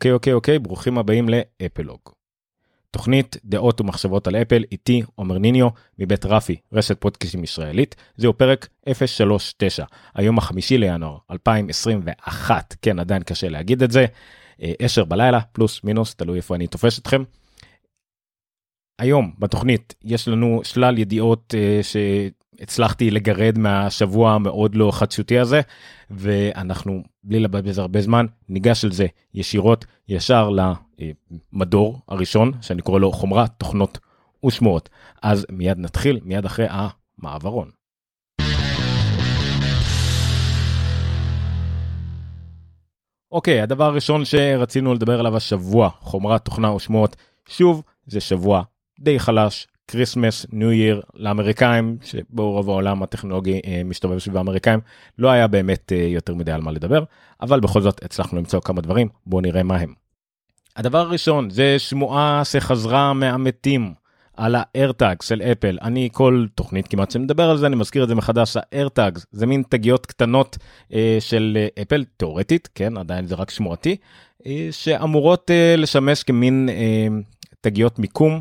אוקיי אוקיי אוקיי ברוכים הבאים לאפלוג. תוכנית דעות ומחשבות על אפל איתי עומר ניניו מבית רפי רשת פודקאסטים ישראלית זהו פרק 039 היום החמישי לינואר 2021 כן עדיין קשה להגיד את זה 10 בלילה פלוס מינוס תלוי איפה אני תופס אתכם. היום בתוכנית יש לנו שלל ידיעות uh, שהצלחתי לגרד מהשבוע המאוד לא חדשותי הזה ואנחנו בלי לבזבז הרבה זמן ניגש על זה ישירות ישר למדור הראשון שאני קורא לו חומרה תוכנות ושמועות אז מיד נתחיל מיד אחרי המעברון. אוקיי הדבר הראשון שרצינו לדבר עליו השבוע חומרת תוכנה ושמועות שוב זה שבוע די חלש Christmas New Year לאמריקאים שבו רוב העולם הטכנולוגי אה, מסתובב סביב האמריקאים לא היה באמת אה, יותר מדי על מה לדבר אבל בכל זאת הצלחנו למצוא כמה דברים בואו נראה מה הם. הדבר הראשון זה שמועה שחזרה מהמתים על האיירטאג של אפל אני כל תוכנית כמעט שמדבר על זה אני מזכיר את זה מחדש האיירטאג זה מין תגיות קטנות אה, של אה, אפל תאורטית כן עדיין זה רק שמועתי אה, שאמורות אה, לשמש כמין אה, תגיות מיקום.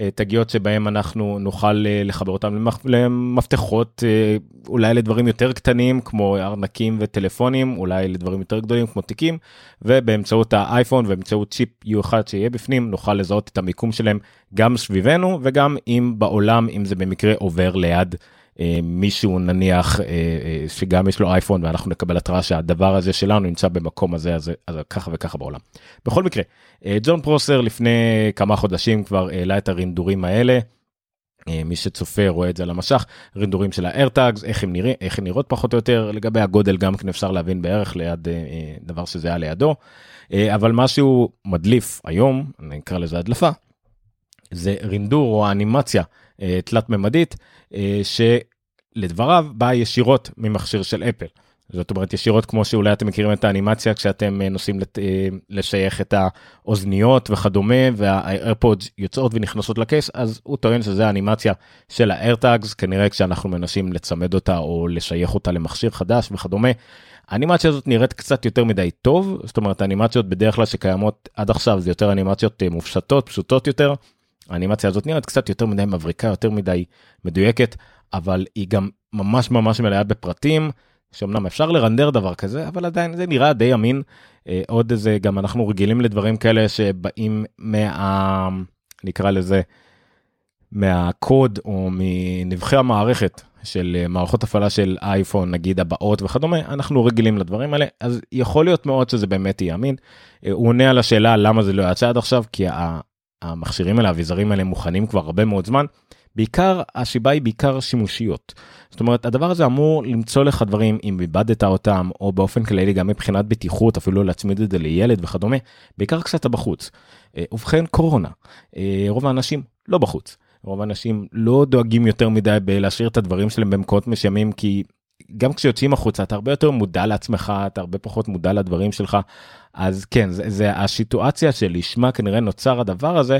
אה, תגיות שבהם אנחנו נוכל אה, לחבר אותם למפתחות אה, אולי לדברים יותר קטנים כמו ארנקים וטלפונים אולי לדברים יותר גדולים כמו תיקים ובאמצעות האייפון ובאמצעות צ'יפ U1 שיהיה בפנים נוכל לזהות את המיקום שלהם גם סביבנו וגם אם בעולם אם זה במקרה עובר ליד מישהו נניח שגם יש לו אייפון ואנחנו נקבל התראה שהדבר הזה שלנו נמצא במקום הזה אז, אז ככה וככה בעולם. בכל מקרה ג'ון פרוסר לפני כמה חודשים כבר העלה את הרינדורים האלה. מי שצופה רואה את זה על המשך רינדורים של האיירטאגס איך הם נראים איך הם נראות פחות או יותר לגבי הגודל גם כן אפשר להבין בערך ליד דבר שזה היה לידו אבל משהו מדליף היום נקרא לזה הדלפה זה רינדור או אנימציה תלת ממדית שלדבריו באה ישירות ממכשיר של אפל. זאת אומרת ישירות כמו שאולי אתם מכירים את האנימציה כשאתם נוסעים לת... לשייך את האוזניות וכדומה והאיירפודס יוצאות ונכנסות לקייס אז הוא טוען שזה האנימציה של האיירטאגס כנראה כשאנחנו מנסים לצמד אותה או לשייך אותה למכשיר חדש וכדומה. האנימציה הזאת נראית קצת יותר מדי טוב זאת אומרת האנימציות בדרך כלל שקיימות עד עכשיו זה יותר אנימציות מופשטות פשוטות יותר. האנימציה הזאת נראית קצת יותר מדי מבריקה יותר מדי מדויקת אבל היא גם ממש ממש מלאה בפרטים שאומנם אפשר לרנדר דבר כזה אבל עדיין זה נראה די אמין אה, עוד איזה גם אנחנו רגילים לדברים כאלה שבאים מה... נקרא לזה מהקוד או מנבחי המערכת של אה, מערכות הפעלה של אייפון נגיד הבאות וכדומה אנחנו רגילים לדברים האלה אז יכול להיות מאוד שזה באמת יהיה אמין. אה, הוא עונה על השאלה למה זה לא יצא עד עכשיו כי המכשירים האלה האביזרים האלה מוכנים כבר הרבה מאוד זמן. בעיקר השיבה היא בעיקר שימושיות. זאת אומרת הדבר הזה אמור למצוא לך דברים אם איבדת אותם או באופן כללי גם מבחינת בטיחות אפילו להצמיד את זה לילד וכדומה בעיקר קצת בחוץ. אה, ובכן קורונה אה, רוב האנשים לא בחוץ רוב האנשים לא דואגים יותר מדי בלהשאיר את הדברים שלהם במקומות מסוימים כי גם כשיוצאים החוצה אתה הרבה יותר מודע לעצמך אתה הרבה פחות מודע לדברים שלך. אז כן זה, זה הסיטואציה שלשמה כנראה נוצר הדבר הזה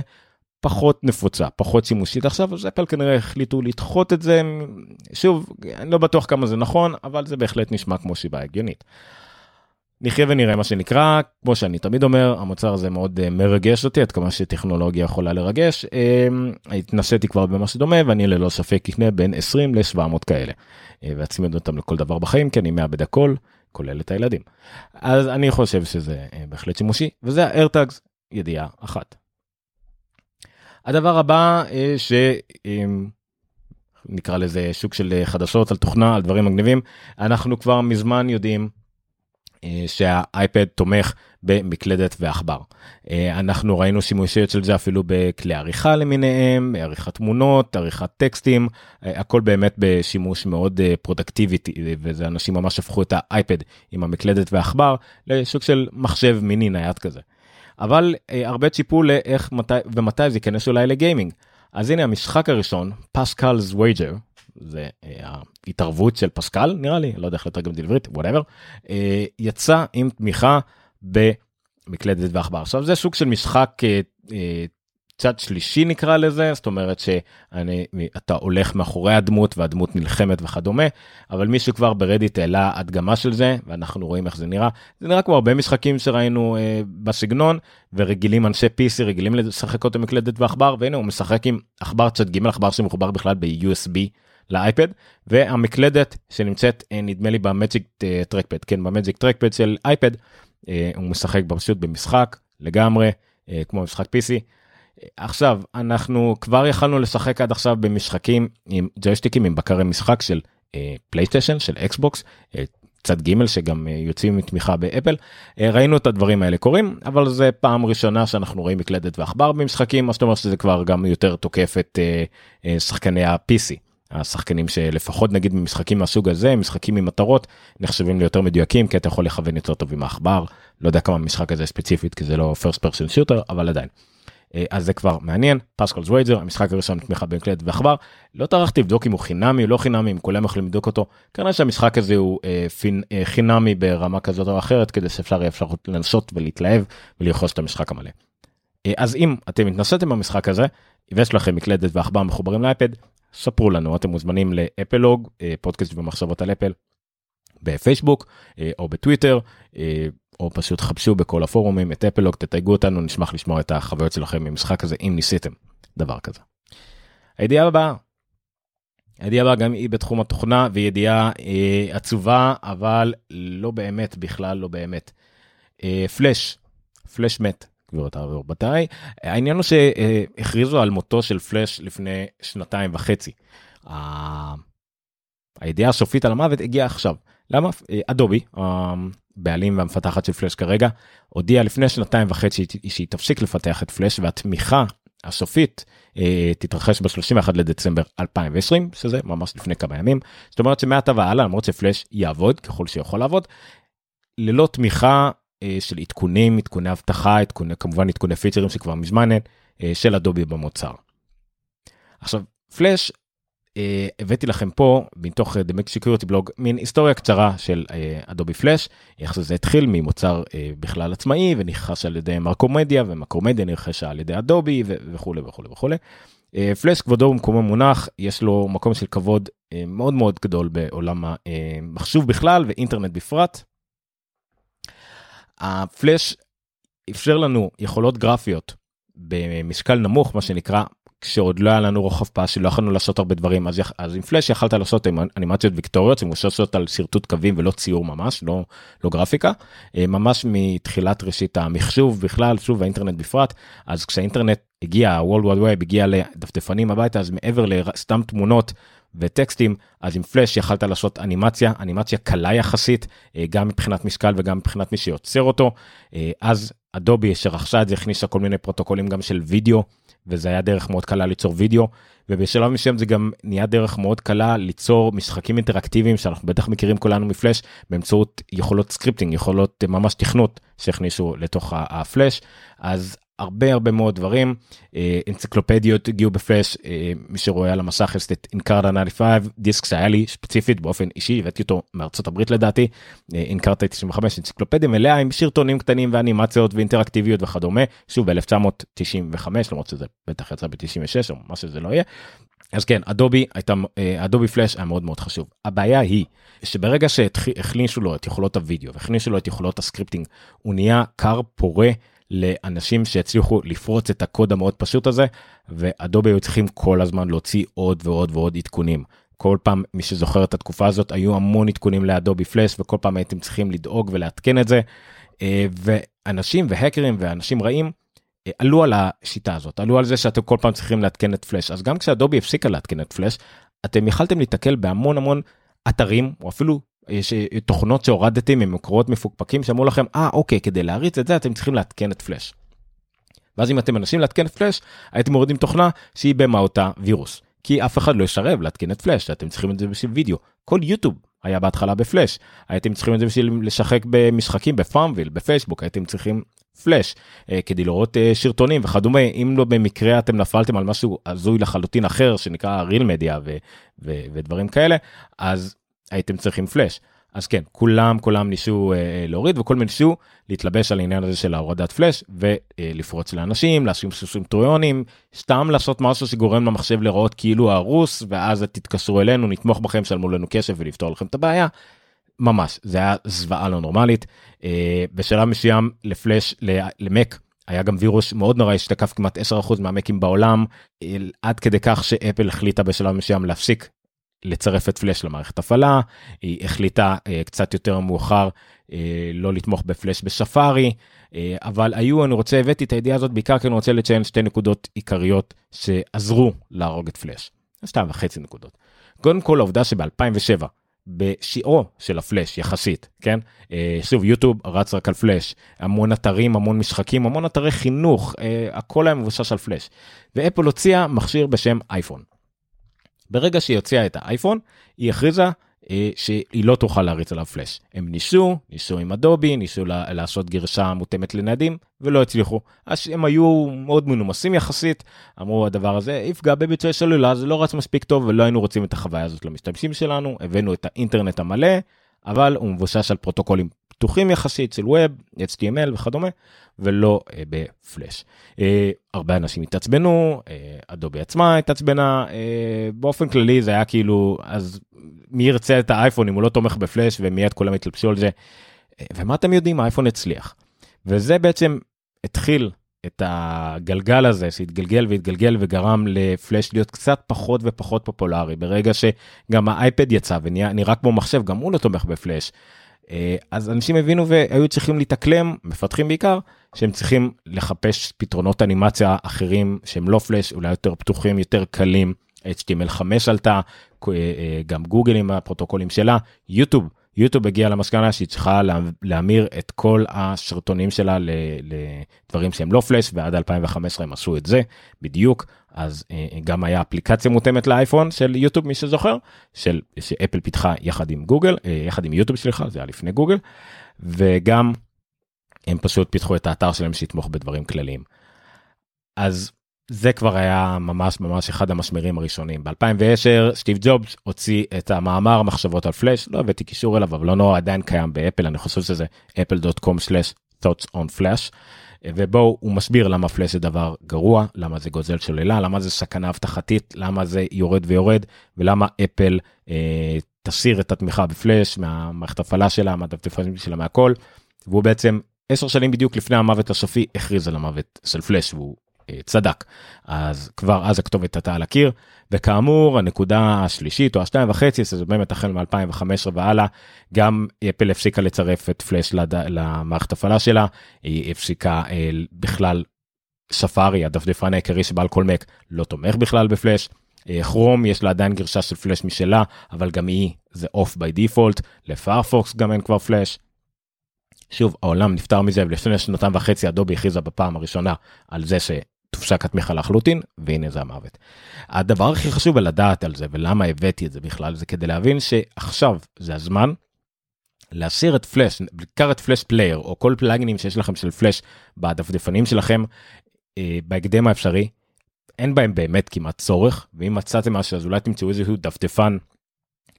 פחות נפוצה פחות שימושית. עכשיו אז אפל כנראה החליטו לדחות את זה. שוב אני לא בטוח כמה זה נכון אבל זה בהחלט נשמע כמו שיבה הגיונית. נחיה ונראה מה שנקרא כמו שאני תמיד אומר המוצר הזה מאוד uh, מרגש אותי עד כמה שטכנולוגיה יכולה לרגש. uh, התנסיתי כבר במה שדומה ואני ללא ספק אקנה בין 20 ל-700 כאלה. uh, ואצמיד אותם לכל דבר בחיים כי אני מאבד הכל כולל את הילדים. אז אני חושב שזה בהחלט שימושי וזה האיירטאגס ידיעה אחת. הדבר הבא שנקרא לזה שוק של חדשות על תוכנה על דברים מגניבים. אנחנו כבר מזמן יודעים שהאייפד תומך במקלדת ועכבר. אנחנו ראינו שימושיות של זה אפילו בכלי עריכה למיניהם, עריכת תמונות, עריכת טקסטים, הכל באמת בשימוש מאוד פרודוקטיבי וזה אנשים ממש הפכו את האייפד עם המקלדת ועכבר לשוק של מחשב מיני נייד כזה. אבל אה, הרבה ציפו לאיך מתי ומתי זה ייכנס אולי לגיימינג. אז הנה המשחק הראשון פסקל's wager זה אה, ההתערבות של פסקל נראה לי לא יודע איך לתרגם את זה לעברית whatever אה, יצא עם תמיכה במקלדת ועכבר. עכשיו זה סוג של משחק אה, צד שלישי נקרא לזה זאת אומרת שאתה הולך מאחורי הדמות והדמות נלחמת וכדומה אבל מי שכבר ברדיט העלה הדגמה של זה ואנחנו רואים איך זה נראה. זה נראה כמו הרבה משחקים שראינו אה, בסגנון ורגילים אנשי PC רגילים לשחק אותו מקלדת ועכבר והנה הוא משחק עם עכבר צד ג' עכבר שמחובר בכלל ב-USB לאייפד והמקלדת שנמצאת אה, נדמה לי ב Magic Trackpad כן ב Magic Trackpad של אייפד אה, הוא משחק פשוט במשחק לגמרי אה, כמו משחק PC. עכשיו אנחנו כבר יכלנו לשחק עד עכשיו במשחקים עם ג'ויסטיקים עם בקרי משחק של פלייסטיישן של אקסבוקס צד ג' שגם יוצאים בתמיכה באפל ראינו את הדברים האלה קורים אבל זה פעם ראשונה שאנחנו רואים מקלדת ועכבר במשחקים מה זאת אומרת שזה כבר גם יותר תוקף את שחקני ה-PC. השחקנים שלפחות נגיד במשחקים מהסוג הזה משחקים עם מטרות נחשבים ליותר מדויקים כי אתה יכול לכוון יותר טוב עם העכבר לא יודע כמה משחק הזה ספציפית כי זה לא first person shooter אבל עדיין. אה, אז זה כבר מעניין פסקלס וייזר המשחק הראשון תמיכה במקלדת ועכבר לא טרחתי לבדוק אם הוא חינמי או לא חינמי אם כולם יכולים לבדוק אותו כנראה שהמשחק הזה הוא אה, פין, אה, חינמי ברמה כזאת או אחרת כדי שאפשר יהיה אפשר לנסות ולהתלהב ולרכוש את המשחק המלא. אה, אז אם אתם התנסיתם במשחק הזה ויש לכם מקלדת ועכבר מחוברים לאייפד ספרו לנו אתם מוזמנים לאפלוג אה, פודקאסט ומחשבות על אפל בפייסבוק אה, או בטוויטר אה, או פשוט חפשו בכל הפורומים את אפלוג תתייגו אותנו נשמח לשמוע את החוויות שלכם ממשחק הזה אם ניסיתם דבר כזה. הידיעה הבאה. הידיעה הבאה גם היא בתחום התוכנה וידיעה אה, עצובה אבל לא באמת בכלל לא באמת. אה, פלאש פלאש מת גבירותיי ורבותיי. העניין הוא שהכריזו על מותו של פלאש לפני שנתיים וחצי. הידיעה הסופית על המוות הגיעה עכשיו. למה? אדובי, הבעלים והמפתחת של פלאש כרגע, הודיעה לפני שנתיים וחצי שהיא תפסיק לפתח את פלאש והתמיכה הסופית אה, תתרחש ב-31 לדצמבר 2020 שזה ממש לפני כמה ימים זאת אומרת שמעתה והלאה למרות שפלאש יעבוד ככל שיכול לעבוד ללא תמיכה של עדכונים, עדכוני אבטחה, עדכוני, כמובן עדכוני פיצ'רים שכבר מזמן אין, אה, של אדובי במוצר. עכשיו, פלאש, אה, הבאתי לכם פה, מתוך The Mac Security Blog, מין היסטוריה קצרה של אדובי פלאש, איך זה התחיל ממוצר בכלל עצמאי ונרכש על ידי מרקומדיה, ומרקומדיה נרכשה על ידי אדובי וכולי וכולי וכולי. פלאש כבודו במקומו מונח, יש לו מקום של כבוד מאוד מאוד גדול בעולם המחשוב בכלל ואינטרנט בפרט. הפלאש אפשר לנו יכולות גרפיות במשקל נמוך מה שנקרא כשעוד לא היה לנו רוחב פס שלא יכולנו לעשות הרבה דברים אז, אז עם פלאש יכלת לעשות אנימציות ויקטוריות שמבוססות על שרטוט קווים ולא ציור ממש לא לא גרפיקה. אה, ממש מתחילת ראשית המחשוב בכלל שוב האינטרנט בפרט. אז כשהאינטרנט הגיע ה-World Wide Web הגיע לדפדפנים הביתה אז מעבר לסתם תמונות וטקסטים אז עם פלאש יכלת לעשות אנימציה אנימציה קלה יחסית אה, גם מבחינת משקל וגם מבחינת מי שיוצר אותו. אה, אז אדובי שרכשה את זה הכניסה כל מיני פרוטוקולים גם של וידאו וזה היה דרך מאוד קלה ליצור וידאו ובשלב מסוים זה גם נהיה דרך מאוד קלה ליצור משחקים אינטראקטיביים שאנחנו בטח מכירים כולנו מפלאש באמצעות יכולות scripting יכולות אה, ממש תכנות שהכניסו לתוך הפלאש. אז הרבה הרבה מאוד דברים. אה, אנציקלופדיות הגיעו בפלאש אה, מי שרואה על המסך יש את אנקרטה 95 דיסק שהיה לי ספציפית באופן אישי הבאתי אותו מארצות הברית לדעתי. אנקרטה 95 אנציקלופדיה מלאה עם סרטונים קטנים ואנימציות ואינטראקטיביות וכדומה. שוב ב1995 למרות שזה בטח יצא ב96 או מה שזה לא יהיה. אז כן אדובי הייתה אדובי פלאש היה מאוד מאוד חשוב. הבעיה היא שברגע שהכניסו לו את יכולות הוידאו והכניסו לו את יכולות ה scripting הוא נהיה קר פורה לאנשים שהצליחו לפרוץ את הקוד המאוד פשוט הזה ואדובי היו צריכים כל הזמן להוציא עוד ועוד ועוד עדכונים. כל פעם מי שזוכר את התקופה הזאת היו המון עדכונים לאדובי פלאש וכל פעם הייתם צריכים לדאוג ולעדכן את זה אה, ואנשים והקרים ואנשים רעים אה, עלו על השיטה הזאת עלו על זה שאתם כל פעם צריכים לעדכן את פלאש אז גם כשאדובי הפסיקה לעדכן את פלאש אתם יכלתם להתקל בהמון המון אתרים או אפילו יש אה, תוכנות שהורדתם ממקורות מפוקפקים שאמרו לכם אה אוקיי כדי להריץ את זה אתם צריכים לעדכן את פלאש. ואז אם אתם מנסים לעדכן את פלאש הייתם מורידים תוכנה שהיא במהותה וירוס. כי אף אחד לא ישרב לעדכן את פלאש אתם צריכים את זה בשביל וידאו. כל יוטיוב היה בהתחלה בפלאש הייתם צריכים את זה בשביל לשחק במשחקים בפארמוויל בפייסבוק הייתם צריכים פלאש אה, כדי לראות אה, שרטונים וכדומה. אם לא במקרה אתם נפלתם על משהו הזוי לחלוטין אחר שנקרא real media ו- ו- ודברים כאלה אז הייתם צריכים פלאש. אז כן, כולם כולם ניסו אה, להוריד וכל מיני ניסו להתלבש על העניין הזה של ההורדת פלאש ולפרוץ לאנשים, לשים סוסים טרויונים, סתם לעשות משהו שגורם למחשב לראות כאילו הרוס, ואז תתקשרו אלינו, נתמוך בכם, שלמו לנו כסף ולפתור לכם את הבעיה. ממש, זה היה זוועה לא נורמלית. אה, בשלב מסוים לפלאש, למק, היה גם וירוס מאוד נורא שתקף כמעט 10% מהמקים בעולם, אה, עד כדי כך שאפל החליטה בשלב מסוים להפסיק לצרף את פלאש למערכת הפעלה, היא החליטה uh, קצת יותר מאוחר uh, לא לתמוך בפלאש בספארי, uh, אבל היו, אני רוצה, הבאתי את הידיעה הזאת בעיקר כי אני רוצה לציין שתי נקודות עיקריות שעזרו להרוג את פלאש. שתיים וחצי נקודות. קודם כל העובדה שב-2007 בשיאו של הפלאש יחסית כן שוב יוטיוב רץ רק על פלאש המון אתרים המון משחקים המון אתרי חינוך הכל היה מבושש על פלאש ואפל הוציאה מכשיר בשם אייפון ברגע שהיא הוציאה את האייפון, היא הכריזה אה, שהיא לא תוכל להריץ עליו פלאש. הם ניסו, ניסו עם אדובי, ניסו לעשות גרשה מותאמת לנדים, ולא הצליחו. אז הם היו מאוד מנומסים יחסית, אמרו הדבר הזה יפגע בביצועי סלולר, זה לא רץ מספיק טוב ולא היינו רוצים את החוויה הזאת למשתמשים שלנו, הבאנו את האינטרנט המלא, אבל הוא מבושש על פרוטוקולים פתוחים יחסית של ווב, HTML וכדומה, ולא אה, בפלאש. אה, הרבה אנשים התעצבנו, אה, אדובי עצמה התעצבנה, אה, באופן כללי זה היה כאילו, אז מי ירצה את האייפון אם הוא לא תומך בפלאש ומיד כולם התלבשו על זה. אה, ומה אתם יודעים, האייפון הצליח. וזה בעצם התחיל את הגלגל הזה שהתגלגל והתגלגל וגרם לפלאש להיות קצת פחות ופחות פופולרי ברגע שגם האייפד יצא ונראה כמו מחשב גם הוא לא תומך בפלאש. אה, אז אנשים הבינו והיו צריכים להתאקלם מפתחים בעיקר שהם צריכים לחפש פתרונות אנימציה אחרים שהם לא פלאש אולי יותר פתוחים יותר קלים. HTML5 עלתה אה, אה, גם גוגל עם הפרוטוקולים שלה. יוטיוב יוטיוב הגיע למסקנה שהיא צריכה להמיר את כל השרטונים שלה לדברים שהם לא פלאש ועד 2015 הם עשו את זה בדיוק אז אה, גם היה אפליקציה מותאמת לאייפון של יוטיוב מי שזוכר של שאפל פיתחה יחד עם גוגל אה, יחד עם יוטיוב סליחה זה היה לפני גוגל וגם הם פשוט פיתחו את האתר שלהם שיתמוך בדברים כלליים. אז זה כבר היה ממש ממש אחד המסמרים הראשונים. ב-2010 סטיב ג'ובס הוציא את המאמר מחשבות על פלאש, לא הבאתי קישור אליו, אבל לא נורא עדיין קיים באפל, אני חושב שזה apple.com/thoughts on flash. ובו הוא מסביר למה פלאש זה דבר גרוע, למה זה גוזל סוללה, למה זה סכנה אבטחתית, למה זה יורד ויורד, ולמה אפל אה, תסיר את התמיכה בפלאש מהמערכת הפעלה שלה, מהדפדפנים שלה, מהכל. והוא בעצם עשר שנים בדיוק לפני המוות הסופי הכריז על המוות של פלאש, והוא אה, צדק. אז כבר אז הכתובת הייתה על הקיר, וכאמור הנקודה השלישית או השתיים וחצי, זה באמת החל מ-2015 והלאה, גם אפל הפסיקה לצרף את פלאש לד... למערכת הפעלה שלה, היא הפסיקה אה, בכלל ספארי, הדפדפן העיקרי שבעל כל מק, לא תומך בכלל בפלאש. כרום אה, יש לה עדיין גרסה של פלאש משלה, אבל גם היא זה off by default, לפיירפוקס גם אין כבר פלאש. שוב העולם נפטר מזה ולפני שנתיים וחצי אדובי הכריזה בפעם הראשונה על זה תופסק התמיכה לחלוטין והנה זה המוות. הדבר הכי חשוב לדעת על זה ולמה הבאתי את זה בכלל זה כדי להבין שעכשיו זה הזמן להסיר את פלאש בעיקר את Flash Player או כל פלאגינים שיש לכם של פלאש בדפדפנים שלכם אה, בהקדם האפשרי. אין בהם באמת כמעט צורך ואם מצאתם משהו אז אולי תמצאו איזשהו דפדפן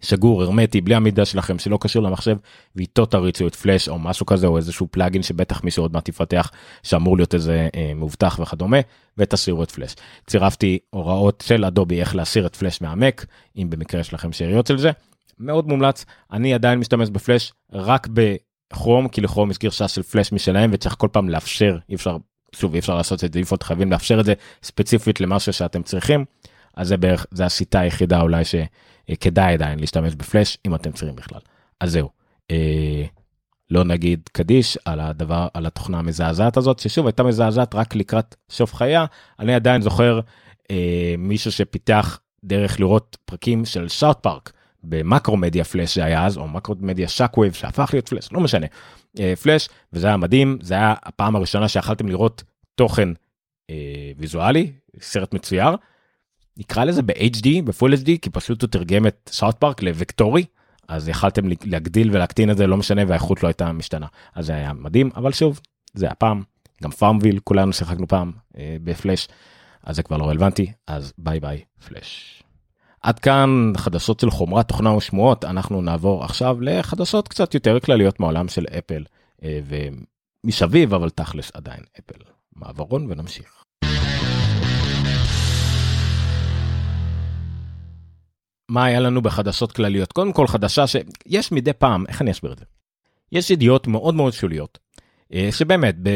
סגור הרמטי בלי המידע שלכם שלא קשור למחשב ואיתו תריצו את פלאש או משהו כזה או איזשהו פלאגין שבטח מישהו עוד מעט יפתח שאמור להיות איזה אה, מאובטח וכדומה ותסירו את פלאש. צירפתי הוראות של אדובי איך להסיר את פלאש מהמק אם במקרה יש לכם שאריות של זה. מאוד מומלץ אני עדיין משתמש בפלאש רק בכרום כי לכרום יש גרשה של פלאש משלהם וצריך כל פעם לאפשר אי אפשר שוב אי אפשר לעשות את זה דיפולט חייבים לאפשר את זה ספציפית למשהו שאתם צריכים. אז זה בערך זה השיטה היחידה אולי ש... אה, כדאי עדיין להשתמש בפלאש אם אתם צריכים בכלל. אז זהו. אה, לא נגיד קדיש על הדבר על התוכנה המזעזעת הזאת ששוב הייתה מזעזעת רק לקראת סוף חייה אני עדיין זוכר אה, מישהו שפיתח דרך לראות פרקים של שאוט פארק במקרו מדיה פלאש שהיה אז או מקרו מדיה שקוויב שהפך להיות פלאש לא משנה אה, פלאש וזה היה מדהים זה היה הפעם הראשונה שיכלתם לראות תוכן אה, ויזואלי סרט מצויר נקרא לזה ב-HD, ב Full HD, כי פשוט הוא תרגם את סאות' פארק לוקטורי, אז יכלתם להגדיל ולהקטין את זה, לא משנה, והאיכות לא הייתה משתנה. אז זה היה מדהים, אבל שוב, זה הפעם, גם פארמוויל, כולנו שיחקנו פעם אה, בפלאש, אז זה כבר לא רלוונטי, אז bye bye פלאש. עד כאן חדשות של חומרת תוכנה ושמועות, אנחנו נעבור עכשיו לחדשות קצת יותר כלליות מעולם של אפל, אה, ומסביב, אבל תכלס עדיין אפל. מעברון ונמשיך. מה היה לנו בחדשות כלליות? קודם כל חדשה שיש מדי פעם, איך אני אסביר את זה? יש ידיעות מאוד מאוד שוליות. אה, שבאמת ב,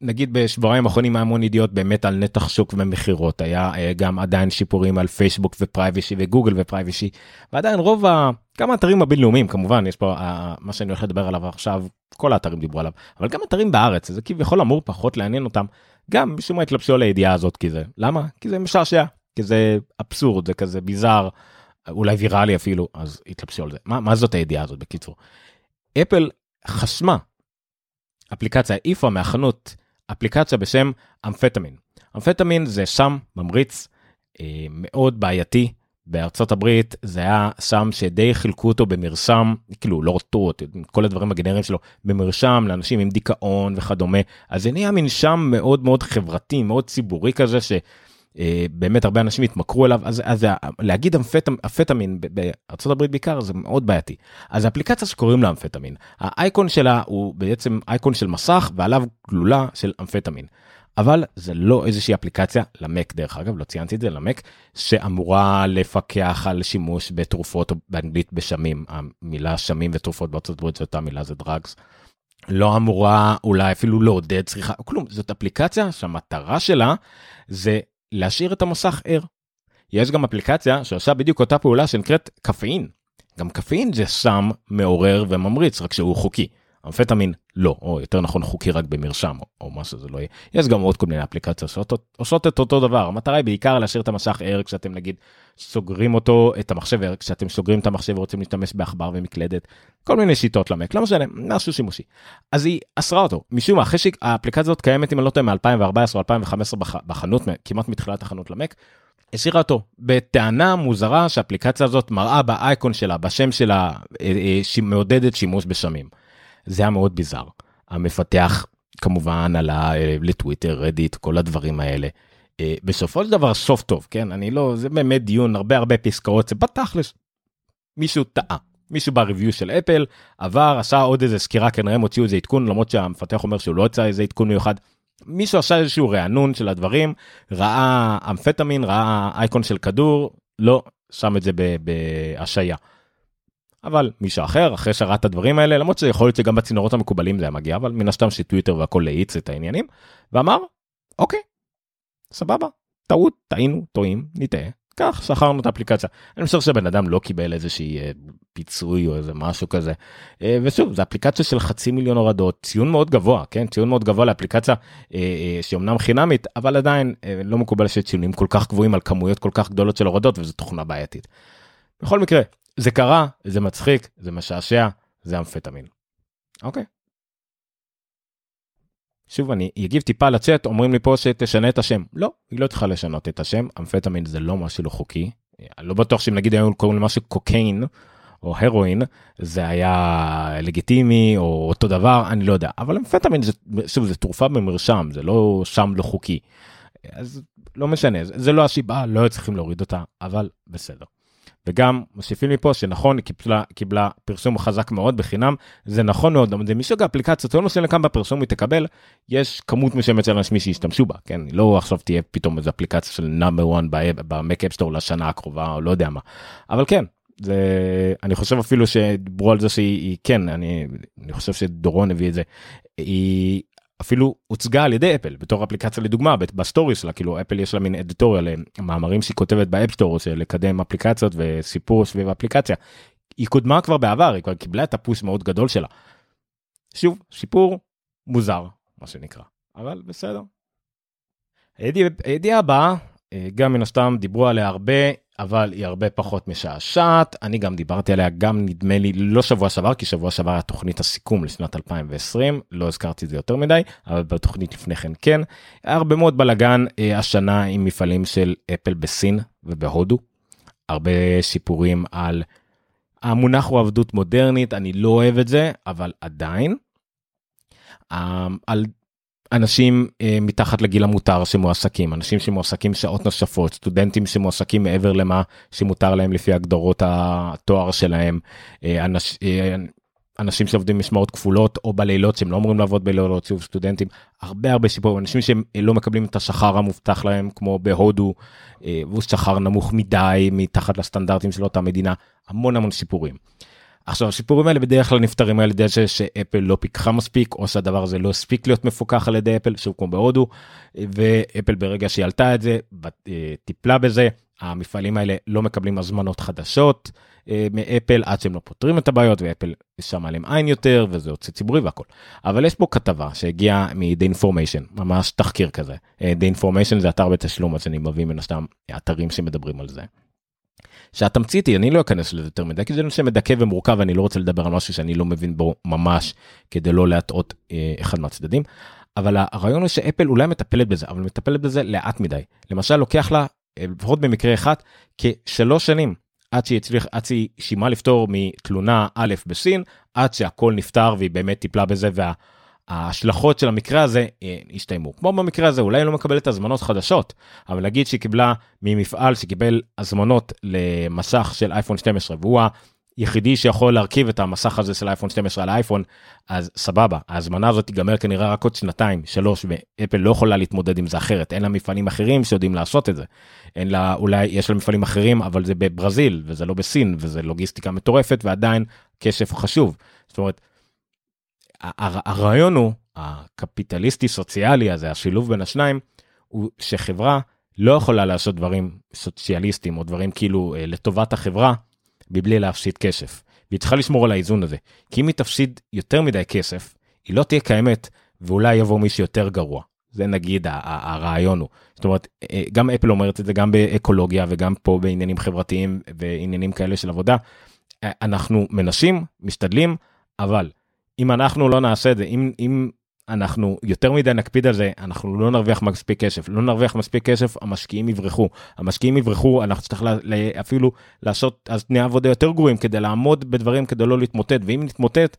נגיד בשבועיים האחרונים היה המון ידיעות באמת על נתח שוק ומכירות היה אה, גם עדיין שיפורים על פייסבוק ופרייבשי וגוגל ופרייבשי ועדיין רוב ה... גם האתרים הבינלאומיים כמובן יש פה uh, מה שאני הולך לדבר עליו עכשיו כל האתרים דיברו עליו אבל גם אתרים בארץ זה כביכול אמור פחות לעניין אותם גם משום מה התלבשו על הידיעה הזאת כי זה למה כי זה משעשע כי זה אבסורד זה כזה ביזאר אולי ויראלי אפילו אז התלבשו על זה מה, מה זאת הידיעה הזאת בקיצור. אפל חשמה אפליקציה העיפה מהחנות אפליקציה בשם אמפטמין. אמפטמין זה סם ממריץ אה, מאוד בעייתי בארצות הברית זה היה סם שדי חילקו אותו במרשם כאילו לא רטוט כל הדברים הגנריים שלו במרשם לאנשים עם דיכאון וכדומה אז זה נהיה מין שם מאוד מאוד חברתי מאוד ציבורי כזה ש... אה, באמת הרבה אנשים התמכרו אליו אז, אז להגיד אמפטמ, אמפטמין הברית בעיקר זה מאוד בעייתי אז אפליקציה שקוראים לה אמפטמין האייקון שלה הוא בעצם אייקון של מסך ועליו גלולה של אמפטמין. אבל זה לא איזושהי אפליקציה למק דרך אגב לא ציינתי את זה למק שאמורה לפקח על שימוש בתרופות באנגלית בשמים המילה שמים ותרופות בארצות הברית זו אותה מילה זה דרגס. לא אמורה אולי אפילו לעודד צריכה כלום זאת אפליקציה שהמטרה שלה זה להשאיר את המסך ער. יש גם אפליקציה שעושה בדיוק אותה פעולה שנקראת קפאין. גם קפאין זה סם מעורר וממריץ רק שהוא חוקי. אמפטמין לא, או יותר נכון חוקי רק במרשם, או, או מה שזה לא יהיה. יש גם עוד כל מיני אפליקציות שעושות את אותו דבר. המטרה היא בעיקר להשאיר את המסך ער כשאתם נגיד סוגרים אותו, את המחשב ער, כשאתם סוגרים את המחשב ורוצים להשתמש בעכבר ומקלדת, כל מיני שיטות למק, לא משנה, משהו שימושי. אז היא אסרה אותו, משום מה, אחרי שהאפליקציה הזאת קיימת, אם אני לא טועה, מ-2014 או 2015 בחנות, כמעט מתחילת החנות למק, השאירה אותו בטענה מוזרה שהאפליקציה הזאת מראה באייקון שלה, בשם שלה, אה, אה, מעודדת שימוש בשמים. זה היה מאוד ביזאר. המפתח כמובן עלה אה, לטוויטר, רדיט, כל הדברים האלה. אה, בסופו של דבר סוף טוב, כן? אני לא, זה באמת דיון, הרבה הרבה פסקאות, זה בתכלס. מישהו טעה. מישהו בריוויו של אפל עבר עשה עוד איזה סקירה כנראה הם הוציאו איזה עדכון למרות שהמפתח אומר שהוא לא יצא איזה עדכון מיוחד. מישהו עשה איזשהו רענון של הדברים ראה אמפטמין ראה אייקון של כדור לא שם את זה בהשעיה. אבל מישהו אחר אחרי שראה את הדברים האלה למרות שיכול להיות שגם בצינורות המקובלים זה היה מגיע אבל מן הסתם שטוויטר והכל להאיץ את העניינים ואמר אוקיי סבבה טעות טעינו טועים נטעה. כך שכרנו את האפליקציה. אני חושב שבן אדם לא קיבל איזושהי אה, פיצוי או איזה משהו כזה. אה, ושוב זה אפליקציה של חצי מיליון הורדות ציון מאוד גבוה כן? ציון מאוד גבוה לאפליקציה אה, שאומנם חינמית אבל עדיין לא מקובל שציונים כל כך גבוהים על כמויות כל כך גדולות של הורדות וזו תוכנה בעייתית. בכל מקרה זה קרה, זה מצחיק, זה משעשע, זה אמפטמין. אוקיי. שוב אני אגיב טיפה לצ'אט אומרים לי פה שתשנה את השם לא היא לא צריכה לשנות את השם אמפטמין זה לא משהו לא חוקי לא בטוח שאם נגיד היום קוראים למשהו קוקיין או הרואין זה היה לגיטימי או אותו דבר אני לא יודע אבל אמפטמין זה שוב זה תרופה במרשם זה לא שם לא חוקי אז לא משנה זה לא השיבה לא צריכים להוריד אותה אבל בסדר. וגם מוסיפים לי פה שנכון היא קיבלה, קיבלה פרסום חזק מאוד בחינם זה נכון מאוד זה מסוג האפליקציות לא משנה כמה בפרסום היא תקבל יש כמות מסוימת של אנשים שישתמשו בה כן? לא עכשיו תהיה פתאום איזה אפליקציה של נאמבר 1 במק אפסטור לשנה הקרובה או לא יודע מה. אבל כן זה אני חושב אפילו שדיברו על זה שהיא כן אני, אני חושב שדורון הביא את זה. היא אפילו הוצגה על ידי אפל בתור אפליקציה לדוגמה ב story שלה כאילו אפל יש לה מין editorial מאמרים שהיא כותבת ב App Store של לקדם אפליקציות וסיפור סביב האפליקציה. היא קודמה כבר בעבר היא כבר קיבלה את ה push מאוד גדול שלה. שוב שיפור מוזר מה שנקרא אבל בסדר. הידיעה הבאה אה, גם מן הסתם דיברו עליה הרבה אבל היא הרבה פחות משעשעת. אני גם דיברתי עליה גם נדמה לי לא שבוע שעבר כי שבוע שעבר היה תוכנית הסיכום לשנת 2020 לא הזכרתי את זה יותר מדי אבל בתוכנית לפני כן כן. היה הרבה מאוד בלאגן אה, השנה עם מפעלים של אפל בסין ובהודו. הרבה סיפורים על המונח הוא עבדות מודרנית אני לא אוהב את זה אבל עדיין. אה, על אנשים אה, מתחת לגיל המותר שמועסקים, אנשים שמועסקים שעות נוספות, סטודנטים שמועסקים מעבר למה שמותר להם לפי הגדרות התואר שלהם, אה, אנש, אה, אנשים שעובדים משמעות כפולות או בלילות שהם לא אמורים לעבוד בלילות, שוב סטודנטים, הרבה הרבה שיפורים, אנשים שהם לא מקבלים את השכר המובטח להם כמו בהודו, אה, והוא שכר נמוך מדי מתחת לסטנדרטים של אותה מדינה, המון המון שיפורים. עכשיו הסיפורים האלה בדרך כלל נפתרים על ידי זה שאפל לא פיקחה מספיק או שהדבר הזה לא הספיק להיות מפוקח על ידי אפל שוב כמו בהודו ואפל ברגע שהיא עלתה את זה אה, טיפלה בזה. המפעלים האלה לא מקבלים הזמנות חדשות אה, מאפל עד שהם לא פותרים את הבעיות ואפל שם עליהם עין יותר וזה יוצא ציבורי והכל. אבל יש פה כתבה שהגיעה מ-The Information ממש תחקיר כזה. אה, The Information זה אתר בתשלום אז אני מביא מן הסתם אתרים שמדברים על זה. שהתמצית היא אני לא אכנס לזה יותר מדי כי זה נושא מדכא ומורכב ואני לא רוצה לדבר על משהו שאני לא מבין בו ממש כדי לא להטעות אה, אחד מהצדדים. אבל הרעיון הוא שאפל אולי מטפלת בזה אבל מטפלת בזה לאט מדי למשל לוקח לה אה, לפחות במקרה אחד כשלוש שנים עד שהיא הצליח עד שהיא שימה לפתור מתלונה א' בסין עד שהכל נפתר והיא באמת טיפלה בזה וה... ההשלכות של המקרה הזה אה, הסתיימו. כמו במקרה הזה, אולי היא לא מקבלת הזמנות חדשות, אבל נגיד שהיא קיבלה ממפעל שקיבל הזמנות למסך של אייפון 12, והוא היחידי שיכול להרכיב את המסך הזה של אייפון 12 על האייפון, אז סבבה, ההזמנה הזאת תיגמר כנראה רק עוד שנתיים, שלוש, ואפל לא יכולה להתמודד עם זה אחרת, אין לה מפעלים אחרים שיודעים לעשות את זה. אין לה, אולי יש לה מפעלים אחרים, אבל זה בברזיל, וזה לא בסין, וזה לוגיסטיקה מטורפת, ועדיין כסף חשוב. זאת אומרת, הרעיון הוא, הקפיטליסטי סוציאלי הזה, השילוב בין השניים, הוא שחברה לא יכולה לעשות דברים סוציאליסטיים או דברים כאילו אה, לטובת החברה, מבלי להפסיד כסף. והיא צריכה לשמור על האיזון הזה. כי אם היא תפסיד יותר מדי כסף, היא לא תהיה קיימת, ואולי יבוא מישהו יותר גרוע. זה נגיד הרעיון הוא. זאת אומרת, אה, גם אפל אומרת את זה גם באקולוגיה וגם פה בעניינים חברתיים ועניינים כאלה של עבודה. אה, אנחנו מנסים, משתדלים, אבל אם אנחנו לא נעשה את זה, אם, אם אנחנו יותר מדי נקפיד על זה, אנחנו לא נרוויח מספיק כסף. לא נרוויח מספיק כסף, המשקיעים יברחו. המשקיעים יברחו, אנחנו צריכים אפילו לעשות אז תנאי עבודה יותר גרועים כדי לעמוד בדברים כדי לא להתמוטט, ואם נתמוטט,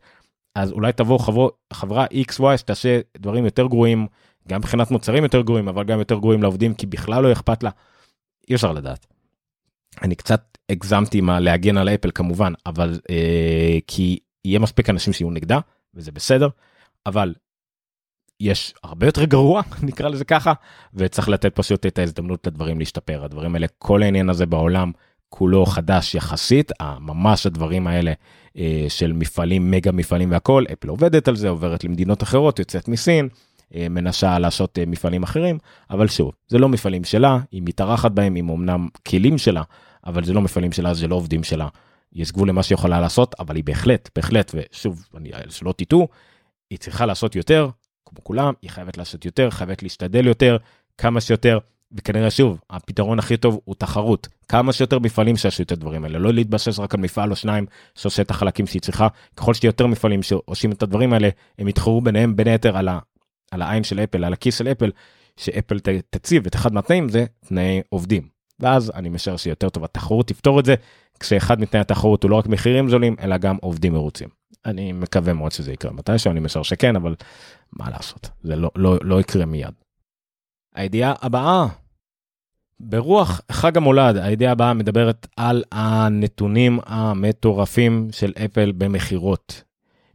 אז אולי תבוא חבר, חברה XY שתעשה דברים יותר גרועים, גם מבחינת מוצרים יותר גרועים, אבל גם יותר גרועים לעובדים, כי בכלל לא אכפת לה. אי אפשר לדעת. אני קצת הגזמתי עם להגן על אפל כמובן, אבל אה, כי יהיה מספיק אנשים שיהיו נגדה וזה בסדר אבל יש הרבה יותר גרוע נקרא לזה ככה וצריך לתת פשוט את ההזדמנות לדברים להשתפר. הדברים האלה כל העניין הזה בעולם כולו חדש יחסית ממש הדברים האלה אה, של מפעלים מגה מפעלים והכל אפל עובדת על זה עוברת למדינות אחרות יוצאת מסין אה, מנסה לעשות אה, מפעלים אחרים אבל שוב זה לא מפעלים שלה היא מתארחת בהם עם אמנם כלים שלה אבל זה לא מפעלים שלה זה לא עובדים שלה יש גבול למה שהיא יכולה לעשות, אבל היא בהחלט, בהחלט, ושוב, אני, שלא תטעו, היא צריכה לעשות יותר, כמו כולם, היא חייבת לעשות יותר, חייבת להשתדל יותר, כמה שיותר, וכנראה שוב, הפתרון הכי טוב הוא תחרות. כמה שיותר מפעלים שיעשו את הדברים האלה, לא להתבסס רק על מפעל או שניים שעושה את החלקים שהיא צריכה, ככל שתהיה יותר מפעלים שעושים את הדברים האלה, הם יתחרו ביניהם בין היתר על, ה, על העין של אפל, על הכיס של אפל, שאפל תציב את אחד מהתנאים זה תנאי עובדים. ואז אני משער שיותר טוב התחרות תפתור את זה, כשאחד מתנאי התחרות הוא לא רק מחירים זולים, אלא גם עובדים מרוצים. אני מקווה מאוד שזה יקרה מתישהו, אני משער שכן, אבל מה לעשות, זה לא, לא, לא יקרה מיד. הידיעה הבאה, ברוח חג המולד, הידיעה הבאה מדברת על הנתונים המטורפים של אפל במכירות.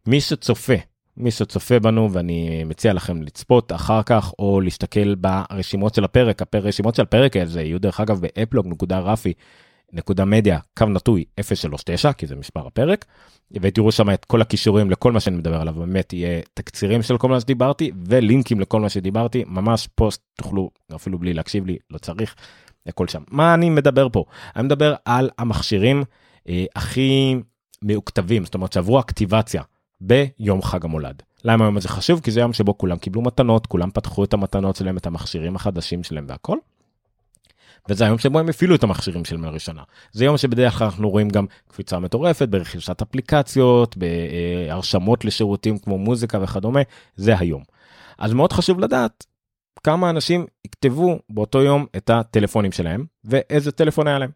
מי שצופה, מי שצופה בנו ואני מציע לכם לצפות אחר כך או להסתכל ברשימות של הפרק, הרשימות של הפרק הזה יהיו דרך אגב באפלוג נקודה מדיה קו נטוי 039 כי זה מספר הפרק ותראו שם את כל הכישורים לכל מה שאני מדבר עליו באמת יהיה תקצירים של כל מה שדיברתי ולינקים לכל מה שדיברתי ממש פוסט תוכלו אפילו בלי להקשיב לי לא צריך הכל שם מה אני מדבר פה אני מדבר על המכשירים אה, הכי מאוכתבים זאת אומרת שעברו אקטיבציה ביום חג המולד. למה היום הזה חשוב? כי זה יום שבו כולם קיבלו מתנות, כולם פתחו את המתנות שלהם, את המכשירים החדשים שלהם והכל. וזה היום שבו הם הפעילו את המכשירים שלהם לראשונה. זה יום שבדרך כלל אנחנו רואים גם קפיצה מטורפת ברכישת אפליקציות, בהרשמות לשירותים כמו מוזיקה וכדומה, זה היום. אז מאוד חשוב לדעת כמה אנשים יכתבו באותו יום את הטלפונים שלהם ואיזה טלפון היה להם.